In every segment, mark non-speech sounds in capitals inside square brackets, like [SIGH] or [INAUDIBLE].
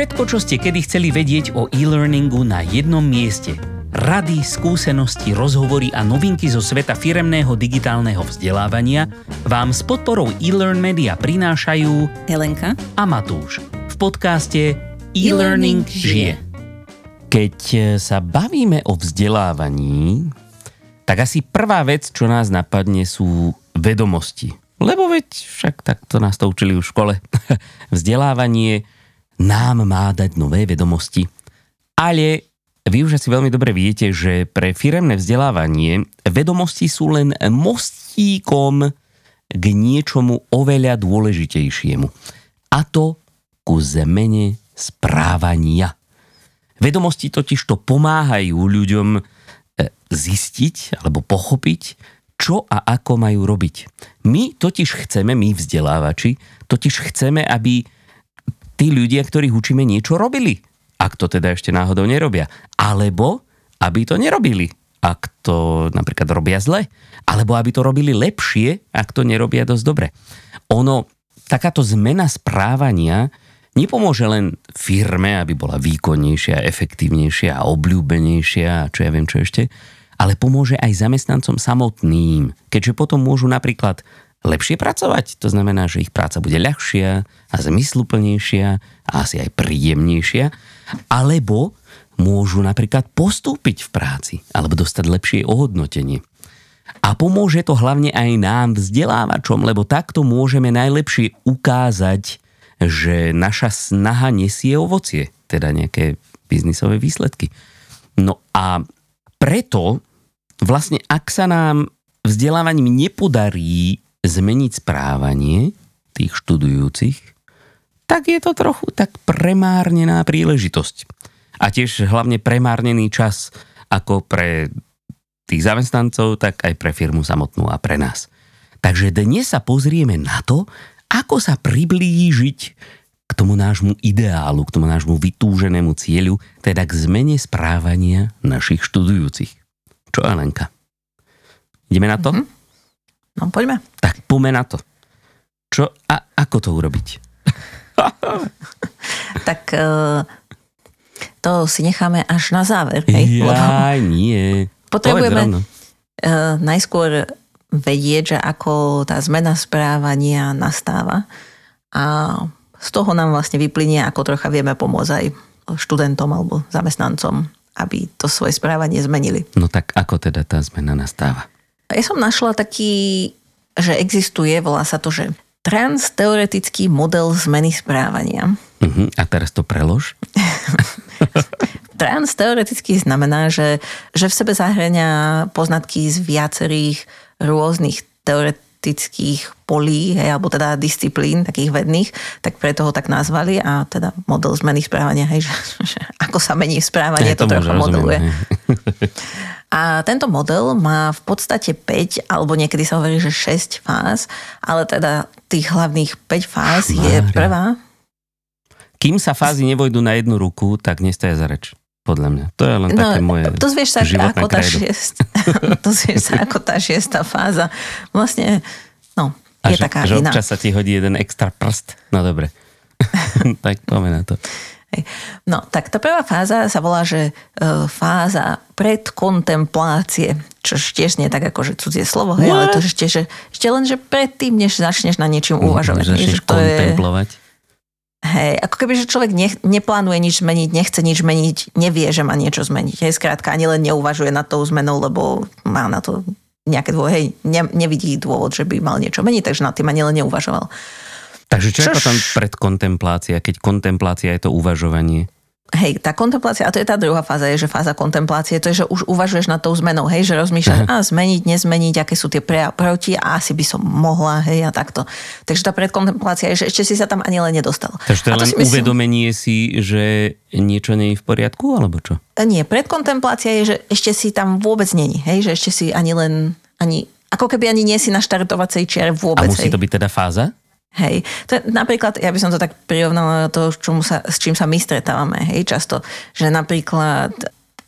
Všetko, čo ste kedy chceli vedieť o e-learningu na jednom mieste. Rady, skúsenosti, rozhovory a novinky zo sveta firemného digitálneho vzdelávania vám s podporou e-learn media prinášajú Helenka a Matúš v podcaste E-Learning žije. Keď sa bavíme o vzdelávaní, tak asi prvá vec, čo nás napadne, sú vedomosti. Lebo veď však takto nás to učili už v škole. [LAUGHS] Vzdelávanie nám má dať nové vedomosti. Ale vy už asi veľmi dobre viete, že pre firemné vzdelávanie vedomosti sú len mostíkom k niečomu oveľa dôležitejšiemu. A to ku zmene správania. Vedomosti totiž to pomáhajú ľuďom e, zistiť alebo pochopiť, čo a ako majú robiť. My totiž chceme, my vzdelávači, totiž chceme, aby tí ľudia, ktorých učíme, niečo robili. Ak to teda ešte náhodou nerobia. Alebo aby to nerobili, ak to napríklad robia zle. Alebo aby to robili lepšie, ak to nerobia dosť dobre. Ono, takáto zmena správania nepomôže len firme, aby bola výkonnejšia, efektívnejšia a obľúbenejšia a čo ja viem čo ešte, ale pomôže aj zamestnancom samotným, keďže potom môžu napríklad lepšie pracovať. To znamená, že ich práca bude ľahšia a zmysluplnejšia a asi aj príjemnejšia. Alebo môžu napríklad postúpiť v práci alebo dostať lepšie ohodnotenie. A pomôže to hlavne aj nám, vzdelávačom, lebo takto môžeme najlepšie ukázať, že naša snaha nesie ovocie, teda nejaké biznisové výsledky. No a preto vlastne ak sa nám vzdelávaním nepodarí zmeniť správanie tých študujúcich, tak je to trochu tak premárnená príležitosť. A tiež hlavne premárnený čas ako pre tých zamestnancov, tak aj pre firmu samotnú a pre nás. Takže dnes sa pozrieme na to, ako sa priblížiť k tomu nášmu ideálu, k tomu nášmu vytúženému cieľu, teda k zmene správania našich študujúcich. Čo, Alenka? Ideme na to? Mm-hmm. No poďme. Tak poďme na to. Čo a ako to urobiť? [LAUGHS] tak uh, to si necháme až na záver. Hej? Ja, nie. Potrebujeme uh, najskôr vedieť, že ako tá zmena správania nastáva a z toho nám vlastne vyplynie, ako trocha vieme pomôcť aj študentom alebo zamestnancom, aby to svoje správanie zmenili. No tak ako teda tá zmena nastáva? Ja som našla taký, že existuje, volá sa to, že transteoretický model zmeny správania. Uh-huh. A teraz to prelož. [LAUGHS] Trans teoreticky znamená, že, že v sebe zahrania poznatky z viacerých rôznych teoretických polí, hej, alebo teda disciplín takých vedných, tak preto ho tak nazvali a teda model zmeny správania, hej, [LAUGHS] že, že ako sa mení správanie, ja to trocha modeluje. [LAUGHS] A tento model má v podstate 5, alebo niekedy sa hovorí, že 6 fáz, ale teda tých hlavných 5 fáz Mária. je prvá. Kým sa fázy nevojdu na jednu ruku, tak nestaje za reč. Podľa mňa. To je len no, také moje to zvieš sa, ako tá šiest, [LAUGHS] to zvieš sa ako tá šiesta fáza. Vlastne, no, je že, taká že iná. občas sa ti hodí jeden extra prst. No dobre. [LAUGHS] tak poďme na to. No, tak tá prvá fáza sa volá, že e, fáza predkontemplácie, čo tiež nie tak ako, že cudzie slovo, hej, ale to ešte, že ešte len, že predtým, než začneš na niečím uvažovať. Než začneš kontemplovať. Je, hej, ako keby, že človek ne, neplánuje nič zmeniť, nechce nič zmeniť, nevie, že má niečo zmeniť. Hej, skrátka, ani len neuvažuje nad tou zmenou, lebo má na to nejaké dôvod, hej, ne, nevidí dôvod, že by mal niečo meniť, takže nad tým ani len neuvažoval. Takže čo Čož... je potom predkontemplácia, keď kontemplácia je to uvažovanie? Hej, tá kontemplácia, a to je tá druhá fáza, je, že fáza kontemplácie, to je, že už uvažuješ nad tou zmenou, hej, že rozmýšľaš, a zmeniť, nezmeniť, aké sú tie pre a proti a asi by som mohla, hej, a takto. Takže tá predkontemplácia je, že ešte si sa tam ani len nedostal. Takže to je len si myslím, uvedomenie si, že niečo nie je v poriadku, alebo čo? Nie, predkontemplácia je, že ešte si tam vôbec není, hej, že ešte si ani len, ani, ako keby ani nie si na štartovacej čiare vôbec. A musí hej. to byť teda fáza? Hej, to je napríklad, ja by som to tak prirovnala to, čomu sa, s čím sa my stretávame, hej, často, že napríklad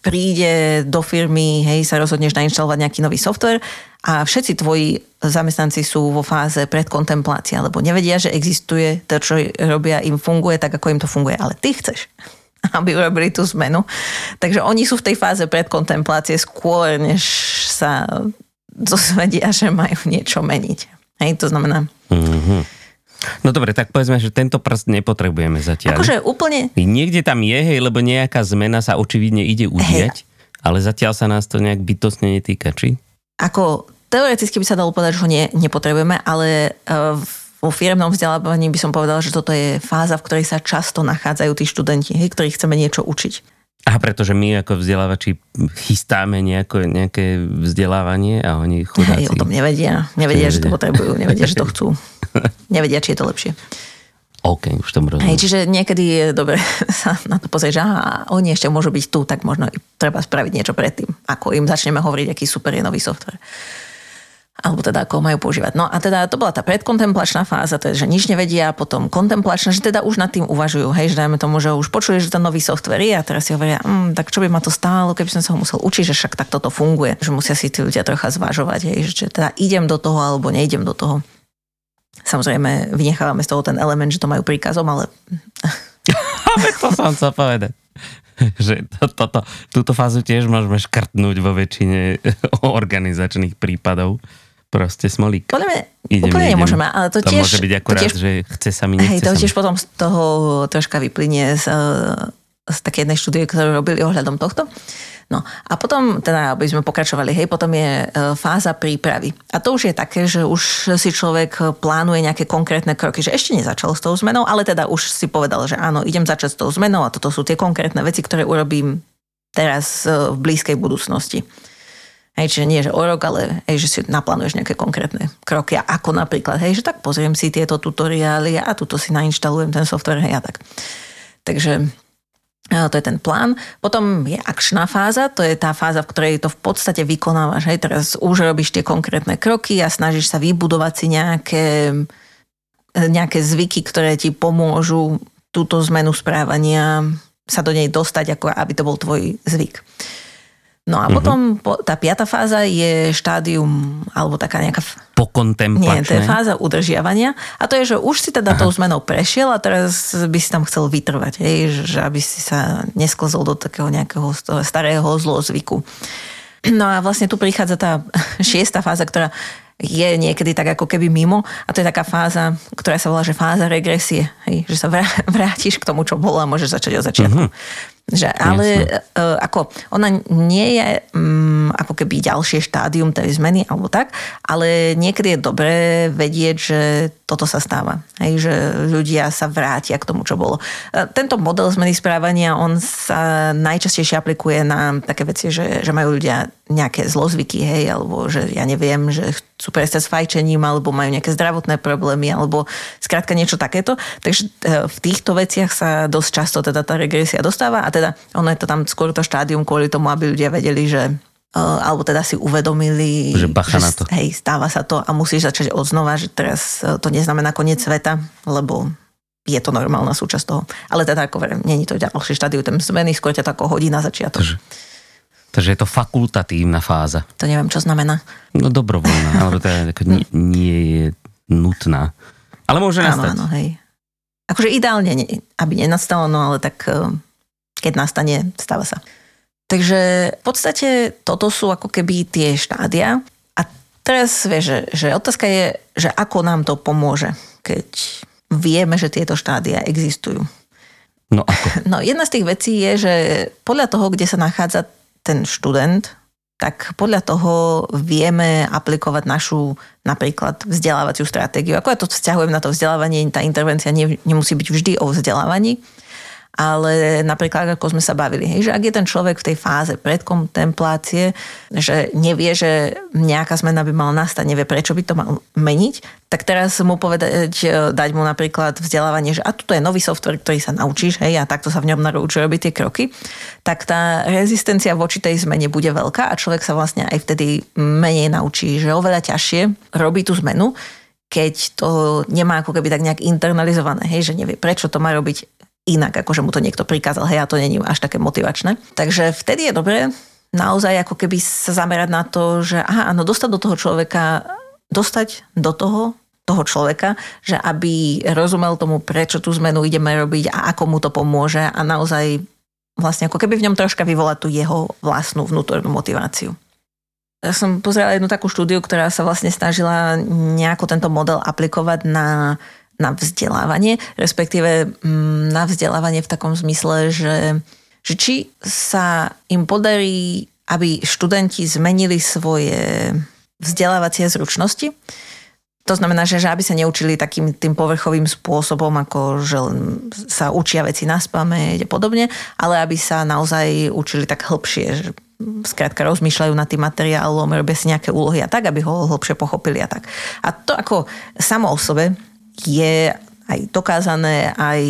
príde do firmy, hej, sa rozhodneš nainštalovať nejaký nový software a všetci tvoji zamestnanci sú vo fáze predkontemplácie, alebo nevedia, že existuje to, čo robia, im funguje tak, ako im to funguje, ale ty chceš [LAUGHS] aby urobili tú zmenu. Takže oni sú v tej fáze predkontemplácie skôr, než sa dozvedia, že majú niečo meniť. Hej, to znamená... Mm-hmm. No dobre, tak povedzme, že tento prst nepotrebujeme zatiaľ. Akože úplne... Niekde tam je, hej, lebo nejaká zmena sa očividne ide udiať, hej. ale zatiaľ sa nás to nejak bytostne netýka, či? Ako teoreticky by sa dalo povedať, že ho nie, nepotrebujeme, ale uh, vo firmnom vzdelávaní by som povedala, že toto je fáza, v ktorej sa často nachádzajú tí študenti, hej, ktorých chceme niečo učiť. A pretože my ako vzdelávači chystáme nejako, nejaké vzdelávanie a oni chudáci... Hej, o tom nevedia. Nevedia, nevedia, že to [LAUGHS] potrebujú. Nevedia, že to chcú. Nevedia, či je to lepšie. OK, už tom rozumiem. Hej, čiže niekedy je dobre [LAUGHS] sa na to pozrieť, že aha, oni ešte môžu byť tu, tak možno treba spraviť niečo predtým, ako im začneme hovoriť, aký super je nový software alebo teda ako majú používať. No a teda to bola tá predkontemplačná fáza, to je, že nič nevedia, potom kontemplačná, že teda už nad tým uvažujú, hej, že dajme tomu, že už počuli, že to nový software je a teraz si hovoria, mm, tak čo by ma to stálo, keby som sa ho musel učiť, že však tak toto funguje, že musia si tí ľudia trocha zvažovať, hej, že teda idem do toho alebo neidem do toho. Samozrejme, vynechávame z toho ten element, že to majú príkazom, ale... [LAUGHS] to som chcel povedať [LAUGHS] že to, to, to, túto fázu tiež môžeme škrtnúť vo väčšine [LAUGHS] organizačných prípadov. Proste smolík. Podľa mňa idem, úplne idem. nemôžeme, ale to, to tiež... môže byť akurát, tiež, že chce sa mi, nechce hej, to tiež potom z toho troška vyplynie z, z také jednej štúdie, ktorú robili ohľadom tohto. No a potom, teda, aby sme pokračovali, hej, potom je e, fáza prípravy. A to už je také, že už si človek plánuje nejaké konkrétne kroky, že ešte nezačal s tou zmenou, ale teda už si povedal, že áno, idem začať s tou zmenou a toto sú tie konkrétne veci, ktoré urobím teraz e, v blízkej budúcnosti. Hej, čiže nie, že o rok, ale hej, že si naplánuješ nejaké konkrétne kroky. A ako napríklad, hej, že tak pozriem si tieto tutoriály a tuto si nainštalujem ten software, hej, a tak. Takže to je ten plán. Potom je akčná fáza, to je tá fáza, v ktorej to v podstate vykonávaš. Hej, teraz už robíš tie konkrétne kroky a snažíš sa vybudovať si nejaké, nejaké zvyky, ktoré ti pomôžu túto zmenu správania sa do nej dostať, ako aby to bol tvoj zvyk. No a potom mm-hmm. tá piata fáza je štádium, alebo taká nejaká... Pokontemplačné. Nie, to je fáza udržiavania. A to je, že už si teda Aha. tou zmenou prešiel a teraz by si tam chcel vytrvať. Hej, že aby si sa nesklzol do takého nejakého starého zlozvyku. No a vlastne tu prichádza tá [LAUGHS] šiesta fáza, ktorá je niekedy tak ako keby mimo a to je taká fáza, ktorá sa volá, že fáza regresie. Hej, že sa [LAUGHS] vrátiš k tomu, čo bolo a môžeš začať od začiatku. Uh-huh. Že, ale uh, ako, ona nie je um, ako keby ďalšie štádium tej zmeny alebo tak, ale niekedy je dobré vedieť, že toto sa stáva. Hej, že ľudia sa vrátia k tomu, čo bolo. Uh, tento model zmeny správania, on sa najčastejšie aplikuje na také veci, že, že majú ľudia nejaké zlozvyky, hej, alebo že ja neviem, že chcú prestať s fajčením, alebo majú nejaké zdravotné problémy, alebo skrátka niečo takéto. Takže uh, v týchto veciach sa dosť často teda tá regresia dostáva a teda ono je to tam skôr to štádium kvôli tomu, aby ľudia vedeli, že alebo teda si uvedomili, že, bacha že na to. hej, stáva sa to a musíš začať odznova, že teraz uh, to neznamená koniec sveta, lebo je to normálna súčasť toho. Ale teda ako verím, není to ďalšie štádiu ten zmeny, skôr ťa to ako hodí na začiatok. Takže, takže je to fakultatívna fáza. To neviem, čo znamená. No dobrovoľná, alebo teda [LAUGHS] ako nie, nie je nutná. Ale môže nastať. Áno, áno, hej. Akože ideálne, aby nenastalo, no ale tak uh, keď nastane, stáva sa. Takže v podstate toto sú ako keby tie štádia. A teraz vieš, že, že otázka je, že ako nám to pomôže, keď vieme, že tieto štádia existujú. No ako? [LAUGHS] No jedna z tých vecí je, že podľa toho, kde sa nachádza ten študent, tak podľa toho vieme aplikovať našu napríklad vzdelávaciu stratégiu. Ako ja to vzťahujem na to vzdelávanie, tá intervencia nemusí byť vždy o vzdelávaní, ale napríklad ako sme sa bavili, že ak je ten človek v tej fáze predkontemplácie, že nevie, že nejaká zmena by mala nastať, nevie prečo by to mal meniť, tak teraz mu povedať, e, dať mu napríklad vzdelávanie, že a tu je nový software, ktorý sa naučíš, hej, a takto sa v ňom naučí robiť tie kroky, tak tá rezistencia voči tej zmene bude veľká a človek sa vlastne aj vtedy menej naučí, že oveľa ťažšie robí tú zmenu, keď to nemá ako keby tak nejak internalizované, hej, že nevie, prečo to má robiť inak, ako že mu to niekto prikázal, hej, a to není až také motivačné. Takže vtedy je dobré naozaj ako keby sa zamerať na to, že aha, áno, dostať do toho človeka, dostať do toho toho človeka, že aby rozumel tomu, prečo tú zmenu ideme robiť a ako mu to pomôže a naozaj vlastne ako keby v ňom troška vyvolať tú jeho vlastnú vnútornú motiváciu. Ja som pozerala jednu takú štúdiu, ktorá sa vlastne snažila nejako tento model aplikovať na, na vzdelávanie, respektíve mm, na vzdelávanie v takom zmysle, že, že či sa im podarí, aby študenti zmenili svoje vzdelávacie zručnosti, to znamená, že, že aby sa neučili takým tým povrchovým spôsobom, ako že sa učia veci na spameť a podobne, ale aby sa naozaj učili tak hĺbšie, že skrátka rozmýšľajú nad tým materiálom, robia si nejaké úlohy a tak, aby ho hlbšie pochopili a tak. A to ako samo o sebe je aj dokázané, aj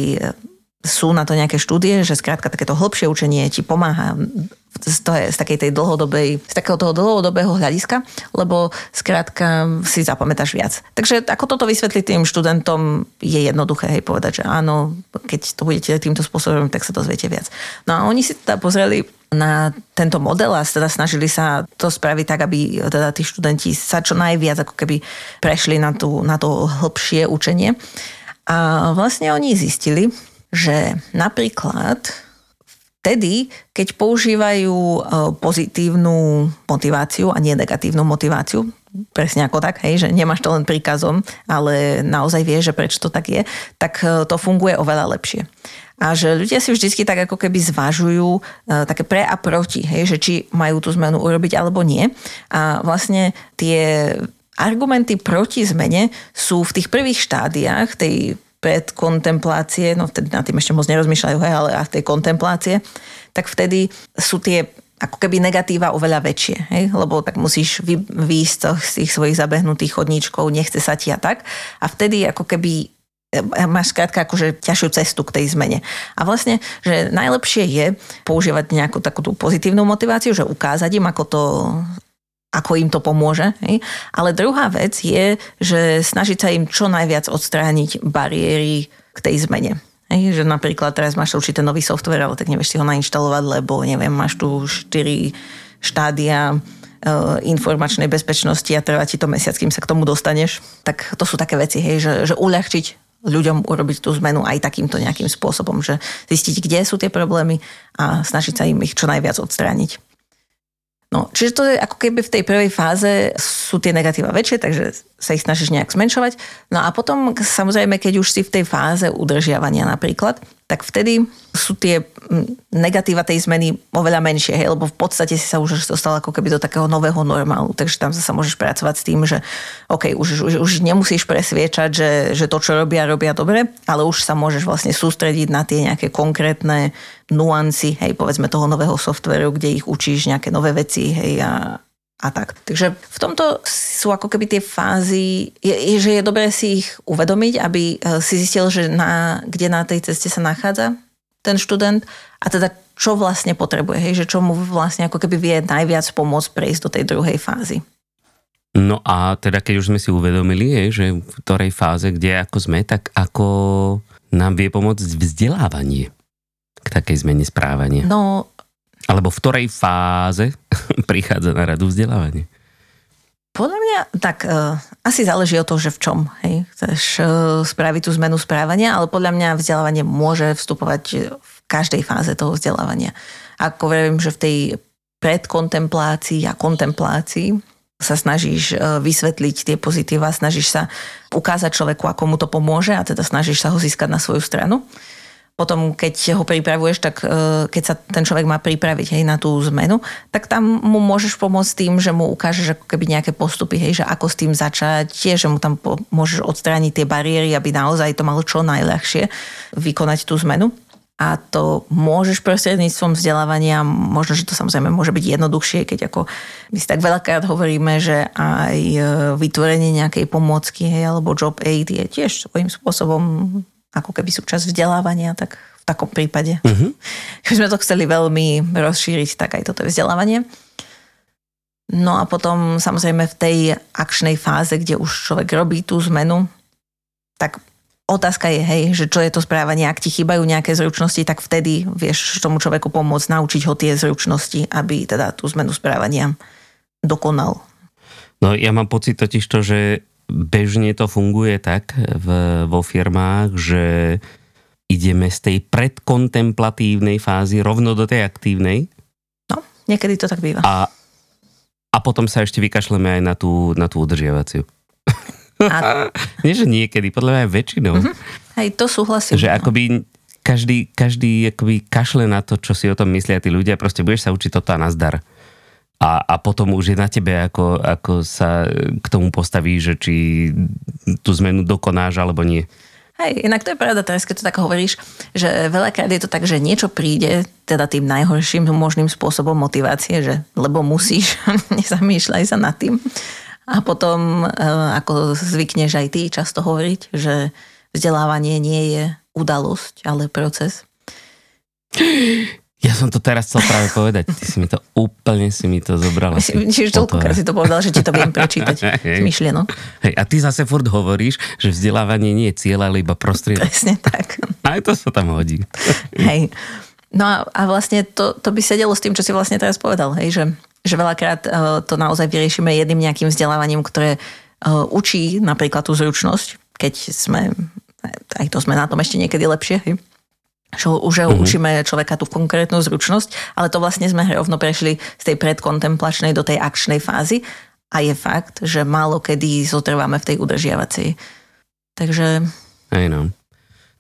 sú na to nejaké štúdie, že skrátka takéto hĺbšie učenie ti pomáha z, toho, z takej tej dlhodobej, z takého toho dlhodobého hľadiska, lebo skrátka si zapamätáš viac. Takže ako toto vysvetliť tým študentom je jednoduché, hej, povedať, že áno, keď to budete týmto spôsobom, tak sa dozviete viac. No a oni si teda pozreli na tento model a teda snažili sa to spraviť tak, aby teda tí študenti sa čo najviac ako keby prešli na, tú, na to hĺbšie učenie. A vlastne oni zistili, že napríklad vtedy, keď používajú e, pozitívnu motiváciu a nie negatívnu motiváciu, presne ako tak, hej, že nemáš to len príkazom, ale naozaj vieš, že prečo to tak je, tak e, to funguje oveľa lepšie. A že ľudia si vždy tak ako keby zvažujú e, také pre a proti, hej, že či majú tú zmenu urobiť alebo nie. A vlastne tie argumenty proti zmene sú v tých prvých štádiách tej pred kontemplácie, no vtedy na tým ešte moc nerozmýšľajú, hej, ale a tej kontemplácie, tak vtedy sú tie ako keby negatíva oveľa väčšie, hej? lebo tak musíš vy, výjsť z tých svojich zabehnutých chodníčkov, nechce sa ti a tak. A vtedy ako keby máš skrátka akože ťažšiu cestu k tej zmene. A vlastne, že najlepšie je používať nejakú takú tú pozitívnu motiváciu, že ukázať im, ako to ako im to pomôže. Hej? Ale druhá vec je, že snažiť sa im čo najviac odstrániť bariéry k tej zmene. Hej? Že napríklad teraz máš určite nový software, ale tak nevieš si ho nainštalovať, lebo neviem, máš tu 4 štádia e, informačnej bezpečnosti a trvá ti to mesiac, kým sa k tomu dostaneš. Tak to sú také veci, hej, že, že uľahčiť ľuďom urobiť tú zmenu aj takýmto nejakým spôsobom, že zistiť, kde sú tie problémy a snažiť sa im ich čo najviac odstrániť. No, čiže to je ako keby v tej prvej fáze sú tie negatíva väčšie, takže sa ich snažíš nejak zmenšovať. No a potom samozrejme, keď už si v tej fáze udržiavania napríklad, tak vtedy sú tie negatíva tej zmeny oveľa menšie, hej, lebo v podstate si sa už dostal ako keby do takého nového normálu, takže tam sa môžeš pracovať s tým, že OK, už, už, už nemusíš presviečať, že, že to, čo robia, robia dobre, ale už sa môžeš vlastne sústrediť na tie nejaké konkrétne nuancy, hej, povedzme toho nového softveru, kde ich učíš nejaké nové veci, hej, a, a tak. Takže v tomto sú ako keby tie fázy, je, je, že je dobré si ich uvedomiť, aby e, si zistil, že na, kde na tej ceste sa nachádza ten študent a teda čo vlastne potrebuje, hej, že čo mu vlastne ako keby vie najviac pomôcť prejsť do tej druhej fázy. No a teda keď už sme si uvedomili, je, že v ktorej fáze, kde ako sme, tak ako nám vie pomôcť vzdelávanie k takej zmene správania? No alebo v ktorej fáze [LAUGHS] prichádza na radu vzdelávanie? Podľa mňa, tak uh, asi záleží od toho, že v čom. Hej. Chceš uh, spraviť tú zmenu správania, ale podľa mňa vzdelávanie môže vstupovať v každej fáze toho vzdelávania. Ako viem, že v tej predkontemplácii a kontemplácii sa snažíš uh, vysvetliť tie pozitíva, snažíš sa ukázať človeku, ako mu to pomôže a teda snažíš sa ho získať na svoju stranu potom keď ho pripravuješ, tak e, keď sa ten človek má pripraviť hej, na tú zmenu, tak tam mu môžeš pomôcť tým, že mu ukážeš ako keby nejaké postupy, hej, že ako s tým začať, tiež, že mu tam môžeš odstrániť tie bariéry, aby naozaj to malo čo najľahšie vykonať tú zmenu. A to môžeš prostredníctvom vzdelávania, možno, že to samozrejme môže byť jednoduchšie, keď ako my si tak veľakrát hovoríme, že aj e, vytvorenie nejakej pomôcky hej, alebo job aid je tiež svojím spôsobom ako keby súčasť vzdelávania, tak v takom prípade. [LAUGHS] Uh-huh. Keby sme to chceli veľmi rozšíriť, tak aj toto je vzdelávanie. No a potom samozrejme v tej akčnej fáze, kde už človek robí tú zmenu, tak otázka je, hej, že čo je to správanie, ak ti chýbajú nejaké zručnosti, tak vtedy vieš tomu človeku pomôcť naučiť ho tie zručnosti, aby teda tú zmenu správania dokonal. No ja mám pocit totiž to, že bežne to funguje tak v, vo firmách, že ideme z tej predkontemplatívnej fázy rovno do tej aktívnej. No, niekedy to tak býva. A, a potom sa ešte vykašleme aj na tú, na tú udržiavaciu. A... [LAUGHS] Nie, že niekedy, podľa mňa aj väčšinou. Uh-huh. Hej, to súhlasím. Že akoby každý, každý akoby kašle na to, čo si o tom myslia tí ľudia, proste budeš sa učiť toto a nazdar. A, a potom už je na tebe, ako, ako sa k tomu postaví, že či tú zmenu dokonáš alebo nie. Hej, inak to je pravda teraz, keď to tak hovoríš, že veľakrát je to tak, že niečo príde teda tým najhorším možným spôsobom motivácie, že lebo musíš, [LAUGHS] nezamýšľaj sa nad tým. A potom, e, ako zvykneš aj ty často hovoriť, že vzdelávanie nie je udalosť, ale proces. [GASPS] Ja som to teraz chcel práve povedať. Ty si mi to úplne si mi to zobrala. Čiže toľko si to povedal, že ti to viem [LAUGHS] prečítať hey. myšlienok. Hej, a ty zase furt hovoríš, že vzdelávanie nie je cieľ, ale iba prostriedok. Presne tak. [LAUGHS] Aj to sa tam hodí. [LAUGHS] Hej. No a, a vlastne to, to by sedelo s tým, čo si vlastne teraz povedal, hej, že že veľakrát e, to naozaj vyriešime jedným nejakým vzdelávaním, ktoré e, učí napríklad tú zručnosť, keď sme, aj to sme na tom ešte niekedy lepšie, že už uh-huh. učíme človeka tú konkrétnu zručnosť, ale to vlastne sme rovno prešli z tej predkontemplačnej do tej akčnej fázy a je fakt, že málo kedy zotrváme v tej udržiavacej. Takže... Aj no.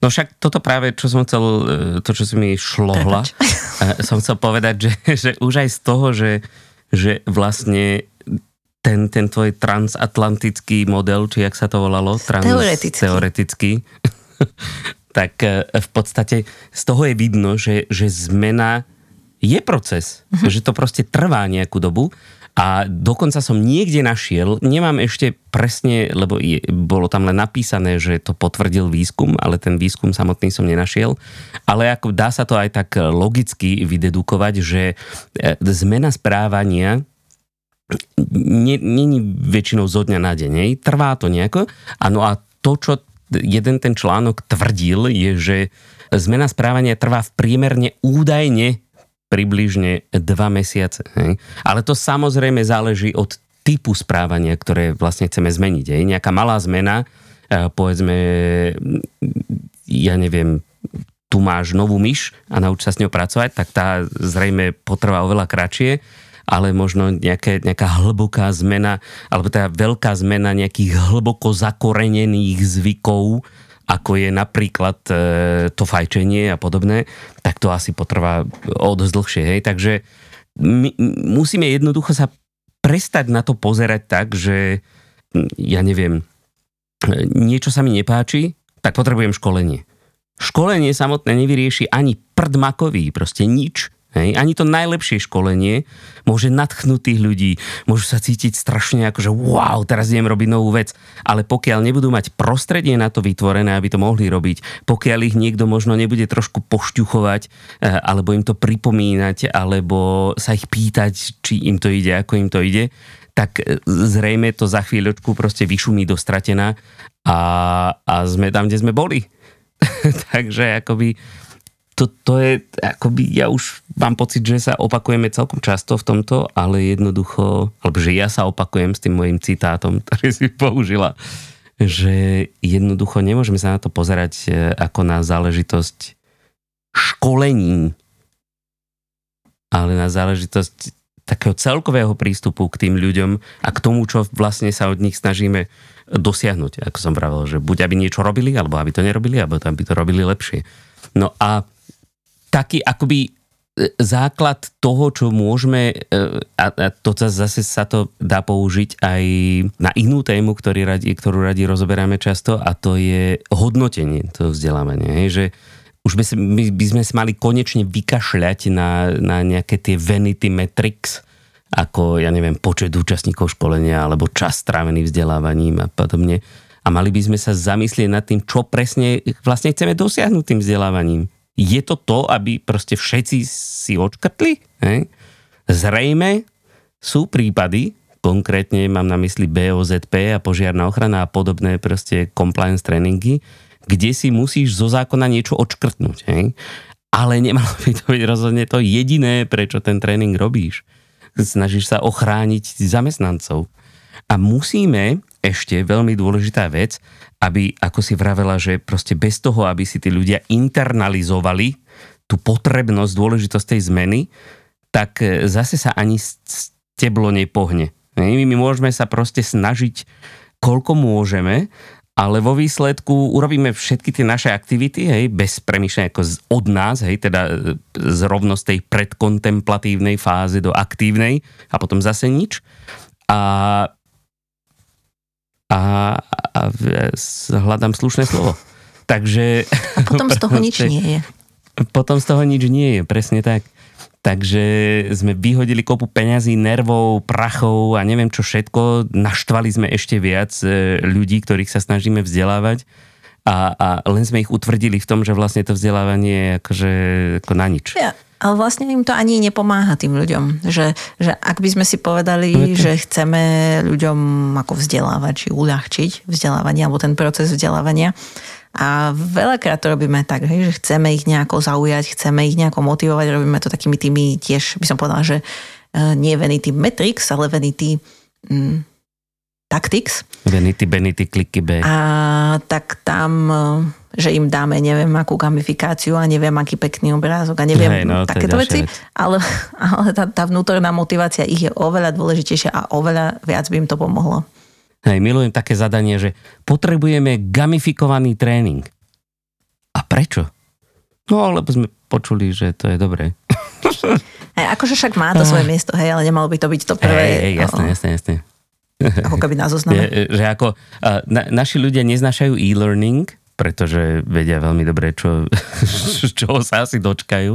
No však toto práve, čo som chcel, e, to, čo si mi šlohla, som chcel povedať, že, že už aj z toho, že že vlastne ten, ten tvoj transatlantický model, či jak sa to volalo? Trans, teoretický. teoretický tak e, v podstate z toho je vidno, že, že zmena je proces, uh-huh. že to proste trvá nejakú dobu a dokonca som niekde našiel, nemám ešte presne, lebo je, bolo tam len napísané, že to potvrdil výskum, ale ten výskum samotný som nenašiel. Ale ako dá sa to aj tak logicky vydedukovať, že e, zmena správania není väčšinou zo dňa na deň. Trvá to nejako. Ano a to, čo jeden ten článok tvrdil, je, že zmena správania trvá v priemerne údajne približne dva mesiace. Hej? Ale to samozrejme záleží od typu správania, ktoré vlastne chceme zmeniť. Hej? Nejaká malá zmena, e, povedzme, ja neviem, tu máš novú myš a nauč sa s ňou pracovať, tak tá zrejme potrvá oveľa kratšie, ale možno nejaké, nejaká hlboká zmena, alebo teda veľká zmena nejakých hlboko zakorenených zvykov, ako je napríklad e, to fajčenie a podobné, tak to asi potrvá o dosť dlhšie. Hej? Takže my musíme jednoducho sa prestať na to pozerať tak, že ja neviem, niečo sa mi nepáči, tak potrebujem školenie. Školenie samotné nevyrieši ani prd makový, proste nič. Hej. Ani to najlepšie školenie môže nadchnúť tých ľudí, môžu sa cítiť strašne ako, že wow, teraz idem robiť novú vec, ale pokiaľ nebudú mať prostredie na to vytvorené, aby to mohli robiť, pokiaľ ich niekto možno nebude trošku pošťuchovať, eh, alebo im to pripomínať, alebo sa ich pýtať, či im to ide, ako im to ide, tak eh, zrejme to za chvíľočku proste vyšumí do stratená a, a sme tam, kde sme boli. [LAUGHS] Takže akoby to, to je, akoby ja už mám pocit, že sa opakujeme celkom často v tomto, ale jednoducho, alebo že ja sa opakujem s tým mojim citátom, [LAUGHS] ktorý si použila, že jednoducho nemôžeme sa na to pozerať e, ako na záležitosť školení, ale na záležitosť takého celkového prístupu k tým ľuďom a k tomu, čo vlastne sa od nich snažíme dosiahnuť. Ako som pravil, že buď aby niečo robili, alebo aby to nerobili, alebo aby to robili lepšie. No a taký akoby e, základ toho, čo môžeme, e, a, to zase sa to dá použiť aj na inú tému, ktorý radi, ktorú radi rozoberáme často a to je hodnotenie toho vzdelávania. Hej, že už by, my by sme sa mali konečne vykašľať na, na nejaké tie vanity metrics, ako, ja neviem, počet účastníkov školenia alebo čas strávený vzdelávaním a podobne. A mali by sme sa zamyslieť nad tým, čo presne vlastne chceme dosiahnuť tým vzdelávaním je to to, aby proste všetci si odškrtli? Hej? Zrejme sú prípady, konkrétne mám na mysli BOZP a požiarná ochrana a podobné proste compliance tréningy, kde si musíš zo zákona niečo odškrtnúť. Hej? Ale nemalo by to byť rozhodne to jediné, prečo ten tréning robíš. Snažíš sa ochrániť zamestnancov. A musíme, ešte veľmi dôležitá vec, aby, ako si vravela, že proste bez toho, aby si tí ľudia internalizovali tú potrebnosť, dôležitosť tej zmeny, tak e, zase sa ani steblo nepohne. My, môžeme sa proste snažiť, koľko môžeme, ale vo výsledku urobíme všetky tie naše aktivity, hej, bez premýšľania ako z, od nás, hej, teda e, z rovnosť tej predkontemplatívnej fázy do aktívnej a potom zase nič. A a, a, a hľadám slušné slovo. [LAUGHS] Takže... A potom z toho [LAUGHS] nič nie je. Potom z toho nič nie je, presne tak. Takže sme vyhodili kopu peňazí, nervov, prachov a neviem čo všetko. Naštvali sme ešte viac e, ľudí, ktorých sa snažíme vzdelávať a, a len sme ich utvrdili v tom, že vlastne to vzdelávanie je akože ako na nič. Ja, ale vlastne im to ani nepomáha tým ľuďom. Že, že ak by sme si povedali, že chceme ľuďom ako vzdelávať, či uľahčiť vzdelávanie, alebo ten proces vzdelávania, a veľakrát to robíme tak, že chceme ich nejako zaujať, chceme ich nejako motivovať, robíme to takými tými tiež, by som povedala, že e, nie Vanity Metrics, ale Vanity mm, Tactics. Vanity, Benity, kliky B. A tak tam e, že im dáme neviem akú gamifikáciu a neviem aký pekný obrázok a neviem Hej, no, takéto veci, vec. ale, [LAUGHS] ale tá, tá vnútorná motivácia ich je oveľa dôležitejšia a oveľa viac by im to pomohlo. Hej, milujem také zadanie, že potrebujeme gamifikovaný tréning. A prečo? No, lebo sme počuli, že to je dobré. [LAUGHS] Hej, akože však má to svoje miesto, hej, ale nemalo by to byť to prvé. Hej, hej jasné, jasné, jasné. Ako keby na zozname. Je, že ako, na, naši ľudia neznášajú e-learning, pretože vedia veľmi dobre, čo, [LAUGHS] čo sa asi dočkajú.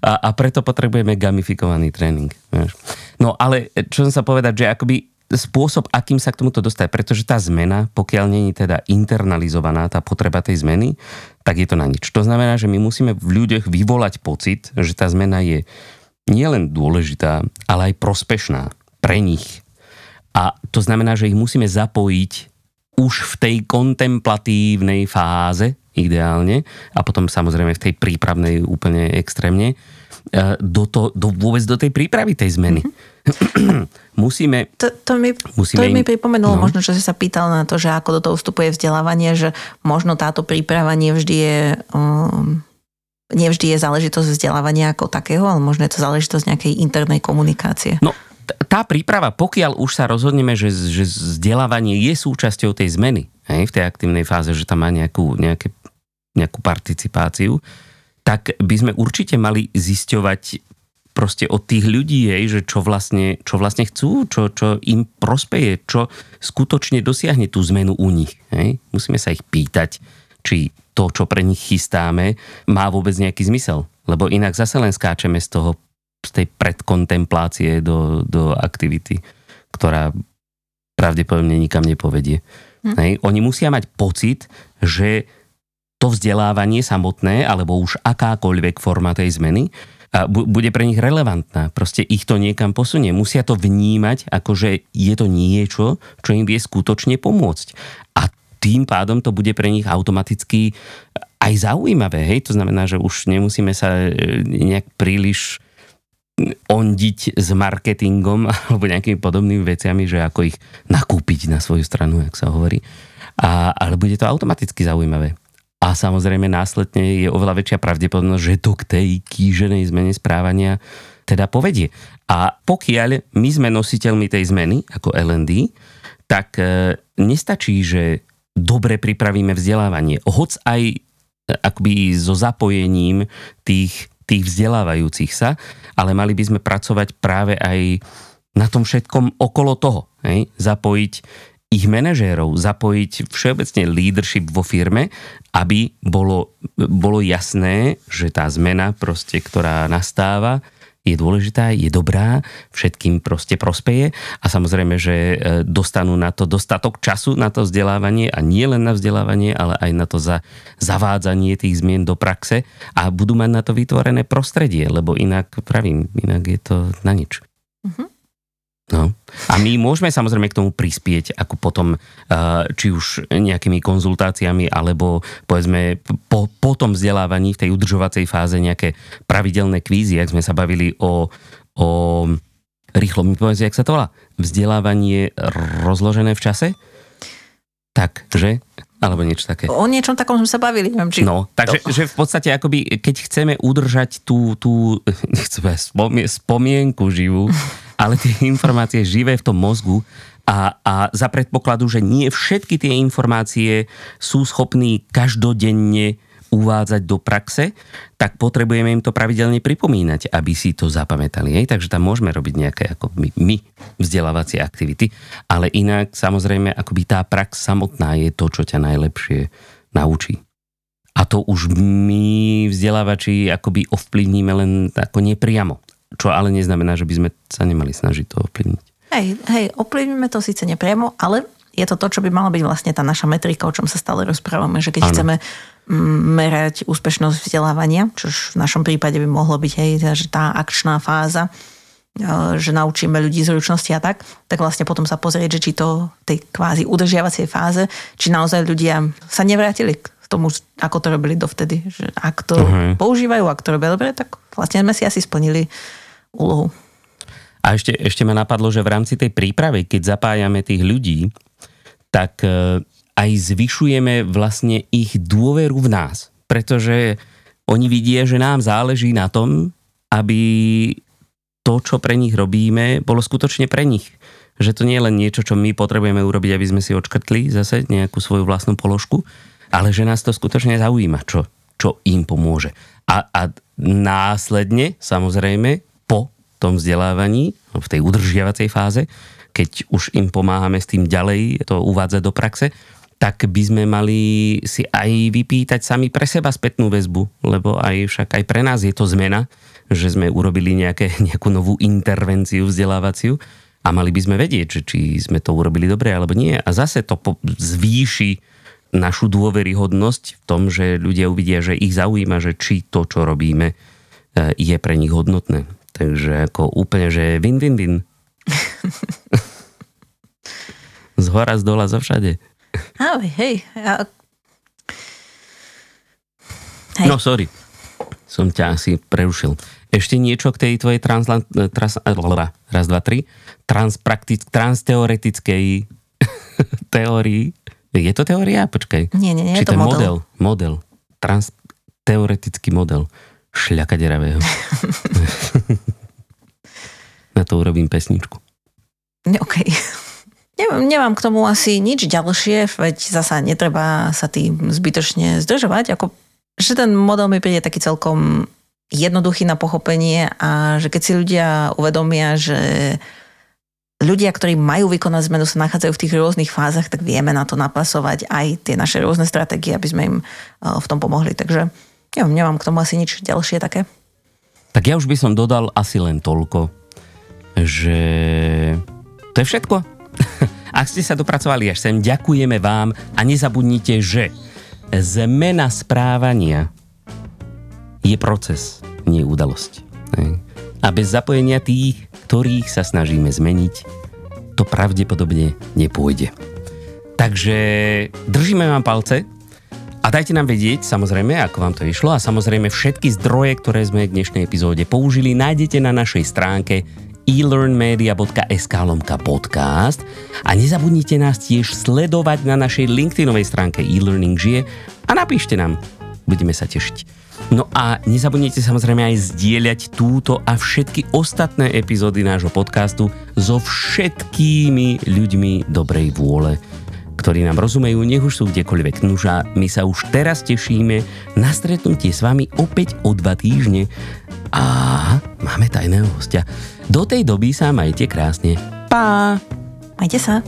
A, a preto potrebujeme gamifikovaný tréning. Vieš. No ale čo som sa povedať, že akoby spôsob, akým sa k tomuto dostať, pretože tá zmena, pokiaľ není teda internalizovaná tá potreba tej zmeny, tak je to na nič. To znamená, že my musíme v ľuďoch vyvolať pocit, že tá zmena je nielen dôležitá, ale aj prospešná pre nich. A to znamená, že ich musíme zapojiť už v tej kontemplatívnej fáze ideálne a potom samozrejme v tej prípravnej úplne extrémne e, do, to, do, vôbec do tej prípravy tej zmeny. Mm-hmm. [CLEARS THROAT] musíme... To, to, mi, musíme to mi pripomenulo no. možno, že si sa pýtal na to, že ako do toho vstupuje vzdelávanie, že možno táto príprava nevždy je... Um, nevždy je záležitosť vzdelávania ako takého, ale možno je to záležitosť nejakej internej komunikácie. No, tá príprava, pokiaľ už sa rozhodneme, že, že vzdelávanie je súčasťou tej zmeny, hej, v tej aktívnej fáze, že tam má nejakú, nejaké, nejakú participáciu, tak by sme určite mali zisťovať proste od tých ľudí, hej, že čo vlastne, čo vlastne chcú, čo, čo im prospeje, čo skutočne dosiahne tú zmenu u nich. Hej. Musíme sa ich pýtať, či to, čo pre nich chystáme, má vôbec nejaký zmysel. Lebo inak zase len skáčeme z toho z tej predkontemplácie do, do aktivity, ktorá pravdepodobne nikam nepovedie. Hm. Hej. Oni musia mať pocit, že to vzdelávanie samotné, alebo už akákoľvek forma tej zmeny, bude pre nich relevantná. Proste ich to niekam posunie. Musia to vnímať, ako že je to niečo, čo im vie skutočne pomôcť. A tým pádom to bude pre nich automaticky aj zaujímavé. Hej? To znamená, že už nemusíme sa e, nejak príliš ondiť s marketingom [LAUGHS] alebo nejakými podobnými veciami, že ako ich nakúpiť na svoju stranu, jak sa hovorí. A, ale bude to automaticky zaujímavé. A samozrejme následne je oveľa väčšia pravdepodobnosť, že to k tej kýženej zmene správania teda povedie. A pokiaľ my sme nositeľmi tej zmeny, ako LND, tak e, nestačí, že dobre pripravíme vzdelávanie. Hoc aj e, akoby so zapojením tých tých vzdelávajúcich sa, ale mali by sme pracovať práve aj na tom všetkom okolo toho. Hej? Zapojiť ich manažérov, zapojiť všeobecne leadership vo firme, aby bolo, bolo jasné, že tá zmena, proste, ktorá nastáva, je dôležitá, je dobrá, všetkým proste prospeje a samozrejme, že e, dostanú na to dostatok času na to vzdelávanie a nie len na vzdelávanie, ale aj na to za zavádzanie tých zmien do praxe a budú mať na to vytvorené prostredie, lebo inak, pravím, inak je to na nič. Uh-huh. No. A my môžeme samozrejme k tomu prispieť, ako potom, či už nejakými konzultáciami, alebo povedzme po, po tom vzdelávaní v tej udržovacej fáze nejaké pravidelné kvízy, ak sme sa bavili o, o rýchlo mi povedz, jak sa to volá, vzdelávanie rozložené v čase? Tak, že? Alebo niečo také. O niečom takom sme sa bavili. Neviem, či... No, takže to... že v podstate akoby, keď chceme udržať tú, tú [LAUGHS] spomienku živú, ale tie [LAUGHS] informácie živé v tom mozgu a, a za predpokladu, že nie všetky tie informácie sú schopní každodenne uvádzať do praxe, tak potrebujeme im to pravidelne pripomínať, aby si to zapamätali. Hej? Takže tam môžeme robiť nejaké ako my, my vzdelávacie aktivity, ale inak samozrejme akoby tá prax samotná je to, čo ťa najlepšie naučí. A to už my vzdelávači akoby ovplyvníme len ako nepriamo. Čo ale neznamená, že by sme sa nemali snažiť to ovplyvniť. Hej, hej, ovplyvníme to síce nepriamo, ale je to to, čo by mala byť vlastne tá naša metrika, o čom sa stále rozprávame, že keď ano. chceme mm, merať úspešnosť vzdelávania, čo v našom prípade by mohlo byť hej, že tá akčná fáza, že naučíme ľudí zručnosti a tak, tak vlastne potom sa pozrieť, že či to tej kvázi udržiavacej fáze, či naozaj ľudia sa nevrátili k tomu, ako to robili dovtedy. Že ak to uh-huh. používajú, ak to robia dobre, tak vlastne sme si asi splnili úlohu. A ešte, ešte ma napadlo, že v rámci tej prípravy, keď zapájame tých ľudí, tak e, aj zvyšujeme vlastne ich dôveru v nás. Pretože oni vidia, že nám záleží na tom, aby to, čo pre nich robíme, bolo skutočne pre nich. Že to nie je len niečo, čo my potrebujeme urobiť, aby sme si odškrtli zase nejakú svoju vlastnú položku, ale že nás to skutočne zaujíma, čo, čo im pomôže. A, a následne, samozrejme, tom vzdelávaní, v tej udržiavacej fáze, keď už im pomáhame s tým ďalej to uvádzať do praxe, tak by sme mali si aj vypýtať sami pre seba spätnú väzbu, lebo aj však aj pre nás je to zmena, že sme urobili nejaké, [LAUGHS] nejakú novú intervenciu vzdelávaciu a mali by sme vedieť, že či sme to urobili dobre alebo nie. A zase to zvýši našu dôveryhodnosť v tom, že ľudia uvidia, že ich zaujíma, že či to, čo robíme, e, je pre nich hodnotné. Takže ako úplne, že win-win-win. [LAUGHS] z hora, z dola, zo všade. Ale hej. Ja... hej. No sorry, som ťa asi prerušil. Ešte niečo k tej tvojej transla, trans, raz, dva, tri, transpraktic, transteoretickej [LAUGHS] teórii. Je to teória? Počkaj. Nie, nie, nie, Či je to model. Model. Trans, teoretický model šľaka deravého. [LAUGHS] Na to urobím pesničku. OK. Nemám, nemám k tomu asi nič ďalšie, veď zasa netreba sa tým zbytočne zdržovať. Ako, že ten model mi príde taký celkom jednoduchý na pochopenie a že keď si ľudia uvedomia, že ľudia, ktorí majú vykonať zmenu, sa nachádzajú v tých rôznych fázach, tak vieme na to napasovať aj tie naše rôzne stratégie, aby sme im eh, v tom pomohli. Takže ja nemám k tomu asi nič ďalšie také. Tak ja už by som dodal asi len toľko, že to je všetko. [LAUGHS] Ak ste sa dopracovali až sem, ďakujeme vám a nezabudnite, že zmena správania je proces, nie udalosť. A bez zapojenia tých, ktorých sa snažíme zmeniť, to pravdepodobne nepôjde. Takže držíme vám palce, a dajte nám vedieť, samozrejme, ako vám to išlo a samozrejme všetky zdroje, ktoré sme v dnešnej epizóde použili, nájdete na našej stránke elearnmedia.sk lomka podcast. A nezabudnite nás tiež sledovať na našej LinkedInovej stránke e-learning žije a napíšte nám, budeme sa tešiť. No a nezabudnite samozrejme aj zdieľať túto a všetky ostatné epizódy nášho podcastu so všetkými ľuďmi dobrej vôle ktorí nám rozumejú, nech už sú kdekoľvek. Nuža, my sa už teraz tešíme na stretnutie s vami opäť o dva týždne. A máme tajného hostia. Do tej doby sa majte krásne. Pá! Majte sa.